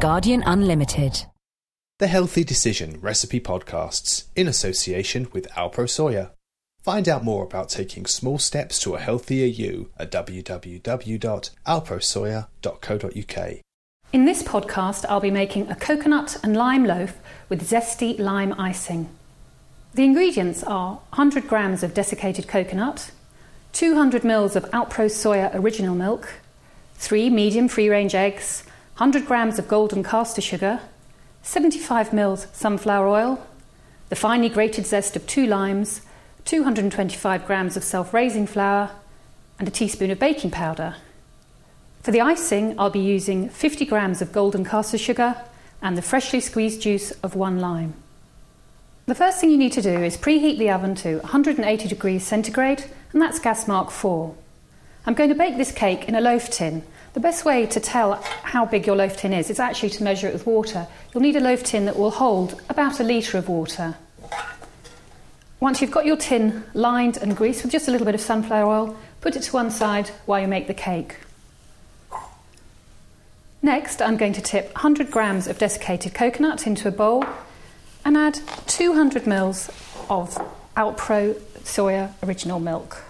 Guardian Unlimited. The Healthy Decision Recipe Podcasts in association with Alpro Soya. Find out more about taking small steps to a healthier you at www.alprosoya.co.uk. In this podcast, I'll be making a coconut and lime loaf with zesty lime icing. The ingredients are 100 grams of desiccated coconut, 200 ml of Alpro Soya original milk, 3 medium free range eggs, 100 grams of golden caster sugar, 75 ml sunflower oil, the finely grated zest of 2 limes, 225 grams of self raising flour, and a teaspoon of baking powder. For the icing, I'll be using 50 grams of golden caster sugar and the freshly squeezed juice of one lime. The first thing you need to do is preheat the oven to 180 degrees centigrade, and that's gas mark 4. I'm going to bake this cake in a loaf tin. The best way to tell how big your loaf tin is is actually to measure it with water. You'll need a loaf tin that will hold about a litre of water. Once you've got your tin lined and greased with just a little bit of sunflower oil, put it to one side while you make the cake. Next, I'm going to tip 100 grams of desiccated coconut into a bowl and add 200 mils of Alpro Soya Original Milk.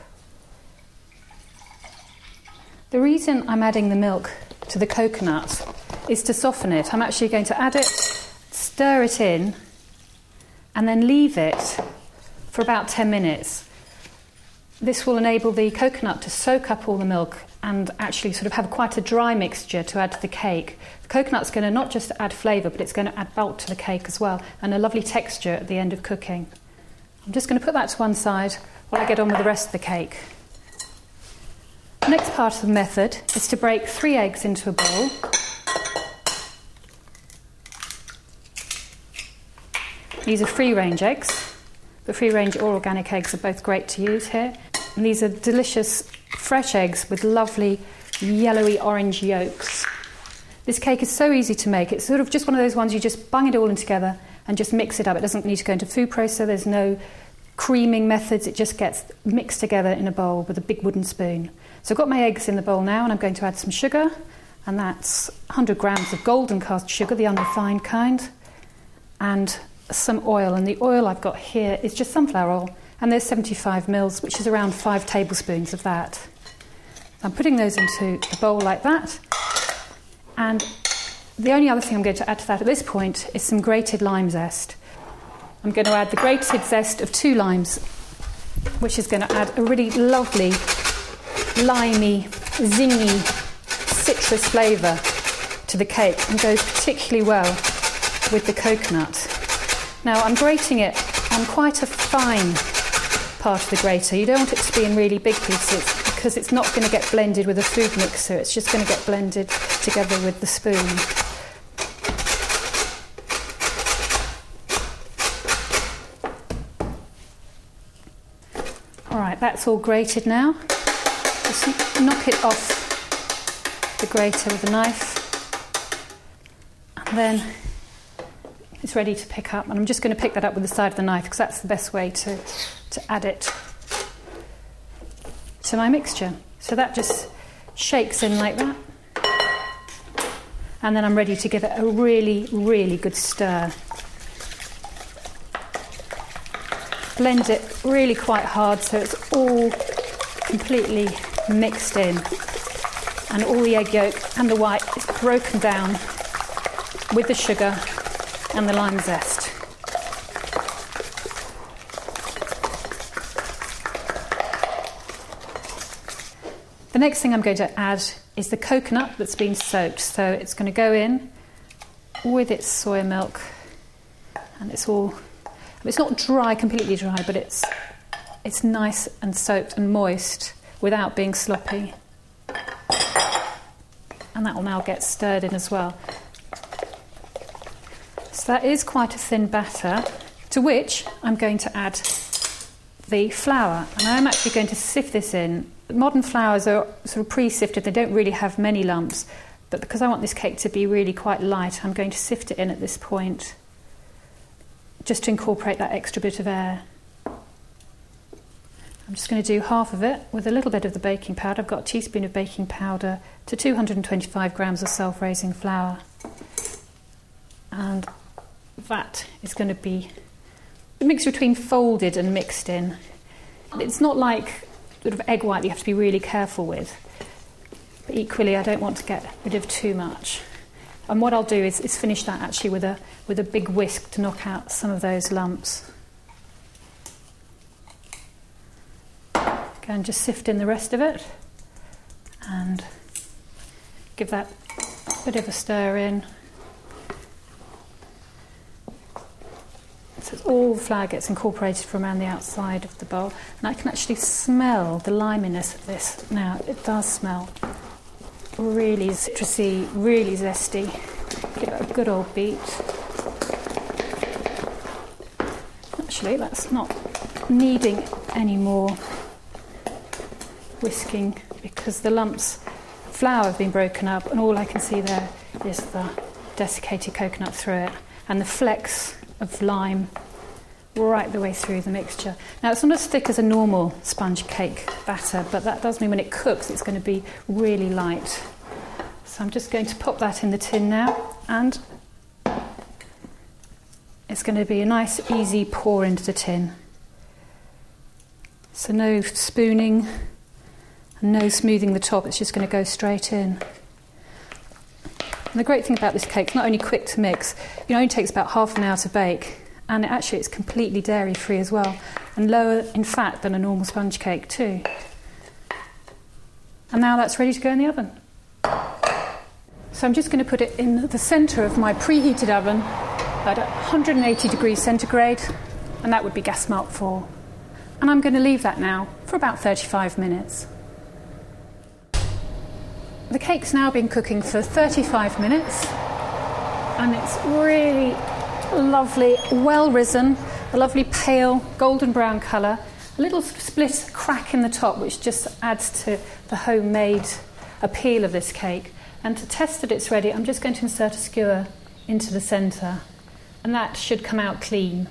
The reason I'm adding the milk to the coconut is to soften it. I'm actually going to add it, stir it in, and then leave it for about 10 minutes. This will enable the coconut to soak up all the milk and actually sort of have quite a dry mixture to add to the cake. The coconut's going to not just add flavour, but it's going to add bulk to the cake as well, and a lovely texture at the end of cooking. I'm just going to put that to one side while I get on with the rest of the cake. Next part of the method is to break three eggs into a bowl. These are free range eggs. The free range or organic eggs are both great to use here. And these are delicious fresh eggs with lovely yellowy orange yolks. This cake is so easy to make. It's sort of just one of those ones you just bung it all in together and just mix it up. It doesn't need to go into food processor. There's no creaming methods. It just gets mixed together in a bowl with a big wooden spoon. So I've got my eggs in the bowl now and I'm going to add some sugar. And that's 100 grams of golden caster sugar, the unrefined kind, and some oil, and the oil I've got here is just sunflower oil, and there's 75 mils, which is around five tablespoons of that. I'm putting those into the bowl like that, and the only other thing I'm going to add to that at this point is some grated lime zest. I'm going to add the grated zest of two limes, which is going to add a really lovely, limey, zingy, citrus flavour to the cake and goes particularly well with the coconut. Now I'm grating it on quite a fine part of the grater. You don't want it to be in really big pieces because it's not going to get blended with a food mixer. It's just going to get blended together with the spoon. All right, that's all grated now. Just knock it off the grater with a knife. And then it's ready to pick up. And I'm just going to pick that up with the side of the knife because that's the best way to, to add it to my mixture. So that just shakes in like that. And then I'm ready to give it a really, really good stir. Blend it really quite hard so it's all completely mixed in. And all the egg yolk and the white is broken down with the sugar and the lime zest. The next thing I'm going to add is the coconut that's been soaked. So it's going to go in with its soy milk, and it's all. It's not dry, completely dry, but it's it's nice and soaked and moist without being sloppy. And that will now get stirred in as well. So that is quite a thin batter, to which I'm going to add the flour. And I'm actually going to sift this in. Modern flours are sort of pre sifted, they don't really have many lumps. But because I want this cake to be really quite light, I'm going to sift it in at this point just to incorporate that extra bit of air. I'm just going to do half of it with a little bit of the baking powder. I've got a teaspoon of baking powder to 225 grams of self raising flour. And that is going to be a mix between folded and mixed in. It's not like sort of egg white you have to be really careful with. But equally, I don't want to get rid of too much. And what I'll do is, is finish that actually with a, with a big whisk to knock out some of those lumps. And just sift in the rest of it and give that a bit of a stir in. So all the flour gets incorporated from around the outside of the bowl, and I can actually smell the liminess of this now. It does smell really citrusy, really zesty. Give it a good old beat. Actually, that's not needing any more whisking because the lumps of flour have been broken up, and all I can see there is the desiccated coconut through it and the flecks of lime right the way through the mixture. Now, it's not as thick as a normal sponge cake batter, but that does mean when it cooks, it's going to be really light. So I'm just going to pop that in the tin now, and it's going to be a nice, easy pour into the tin. So, no spooning and no smoothing the top, it's just going to go straight in. And the great thing about this cake, it's not only quick to mix, it only takes about half an hour to bake, and it actually it's completely dairy free as well, and lower in fat than a normal sponge cake too. And now that's ready to go in the oven. So I'm just going to put it in the centre of my preheated oven at 180 degrees centigrade, and that would be gas mark 4. And I'm going to leave that now for about 35 minutes. The cake's now been cooking for 35 minutes and it's really lovely, well risen, a lovely pale golden brown colour, a little split crack in the top which just adds to the homemade appeal of this cake. And to test that it's ready, I'm just going to insert a skewer into the centre and that should come out clean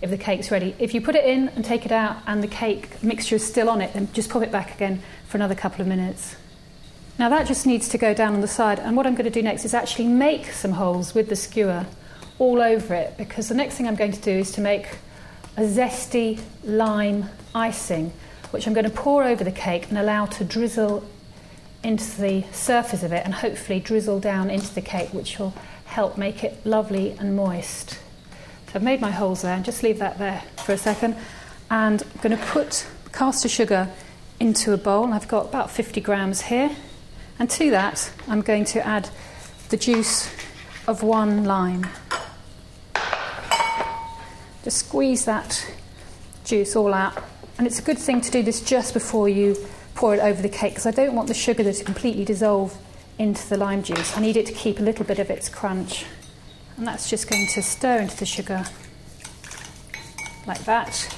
if the cake's ready. If you put it in and take it out and the cake mixture is still on it, then just pop it back again for another couple of minutes. Now that just needs to go down on the side and what I'm going to do next is actually make some holes with the skewer all over it because the next thing I'm going to do is to make a zesty lime icing which I'm going to pour over the cake and allow to drizzle into the surface of it and hopefully drizzle down into the cake which will help make it lovely and moist. So I've made my holes there and just leave that there for a second and I'm going to put caster sugar into a bowl. I've got about 50 grams here and to that, I'm going to add the juice of one lime. Just squeeze that juice all out. And it's a good thing to do this just before you pour it over the cake because I don't want the sugar to completely dissolve into the lime juice. I need it to keep a little bit of its crunch. And that's just going to stir into the sugar like that.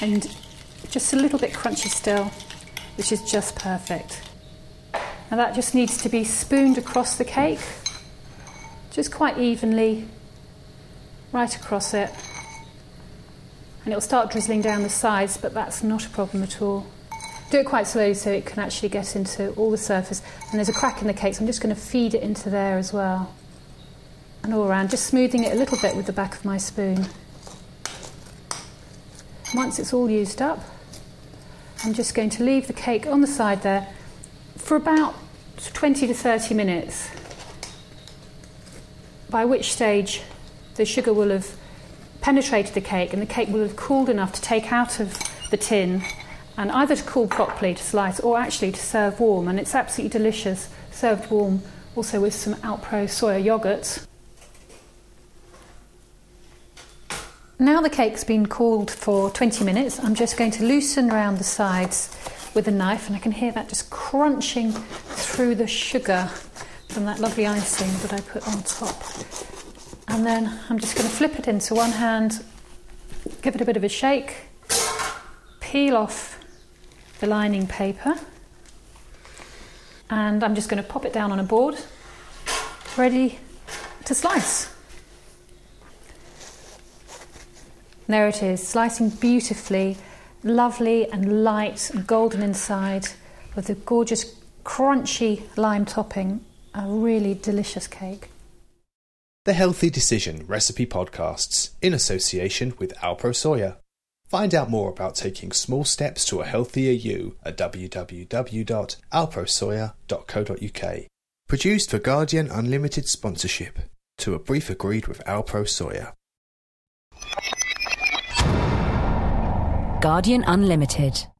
And just a little bit crunchy still, which is just perfect. And that just needs to be spooned across the cake, just quite evenly, right across it. And it'll start drizzling down the sides, but that's not a problem at all. Do it quite slowly so it can actually get into all the surface. And there's a crack in the cake, so I'm just going to feed it into there as well. And all around, just smoothing it a little bit with the back of my spoon. Once it's all used up, I'm just going to leave the cake on the side there for about 20 to 30 minutes, by which stage the sugar will have penetrated the cake and the cake will have cooled enough to take out of the tin and either to cool properly to slice or actually to serve warm. And it's absolutely delicious served warm, also with some Alpro soya yogurt. Now the cake's been cooled for 20 minutes, I'm just going to loosen around the sides with a knife, and I can hear that just crunching through the sugar from that lovely icing that I put on top. And then I'm just going to flip it into one hand, give it a bit of a shake, peel off the lining paper, and I'm just going to pop it down on a board, ready to slice. There it is, slicing beautifully, lovely and light and golden inside, with the gorgeous crunchy lime topping, a really delicious cake. The Healthy Decision Recipe Podcasts in association with Alpro Soya. Find out more about taking small steps to a healthier you at www.alprosoya.co.uk. Produced for Guardian Unlimited sponsorship to a brief agreed with Alpro Soya. Guardian Unlimited.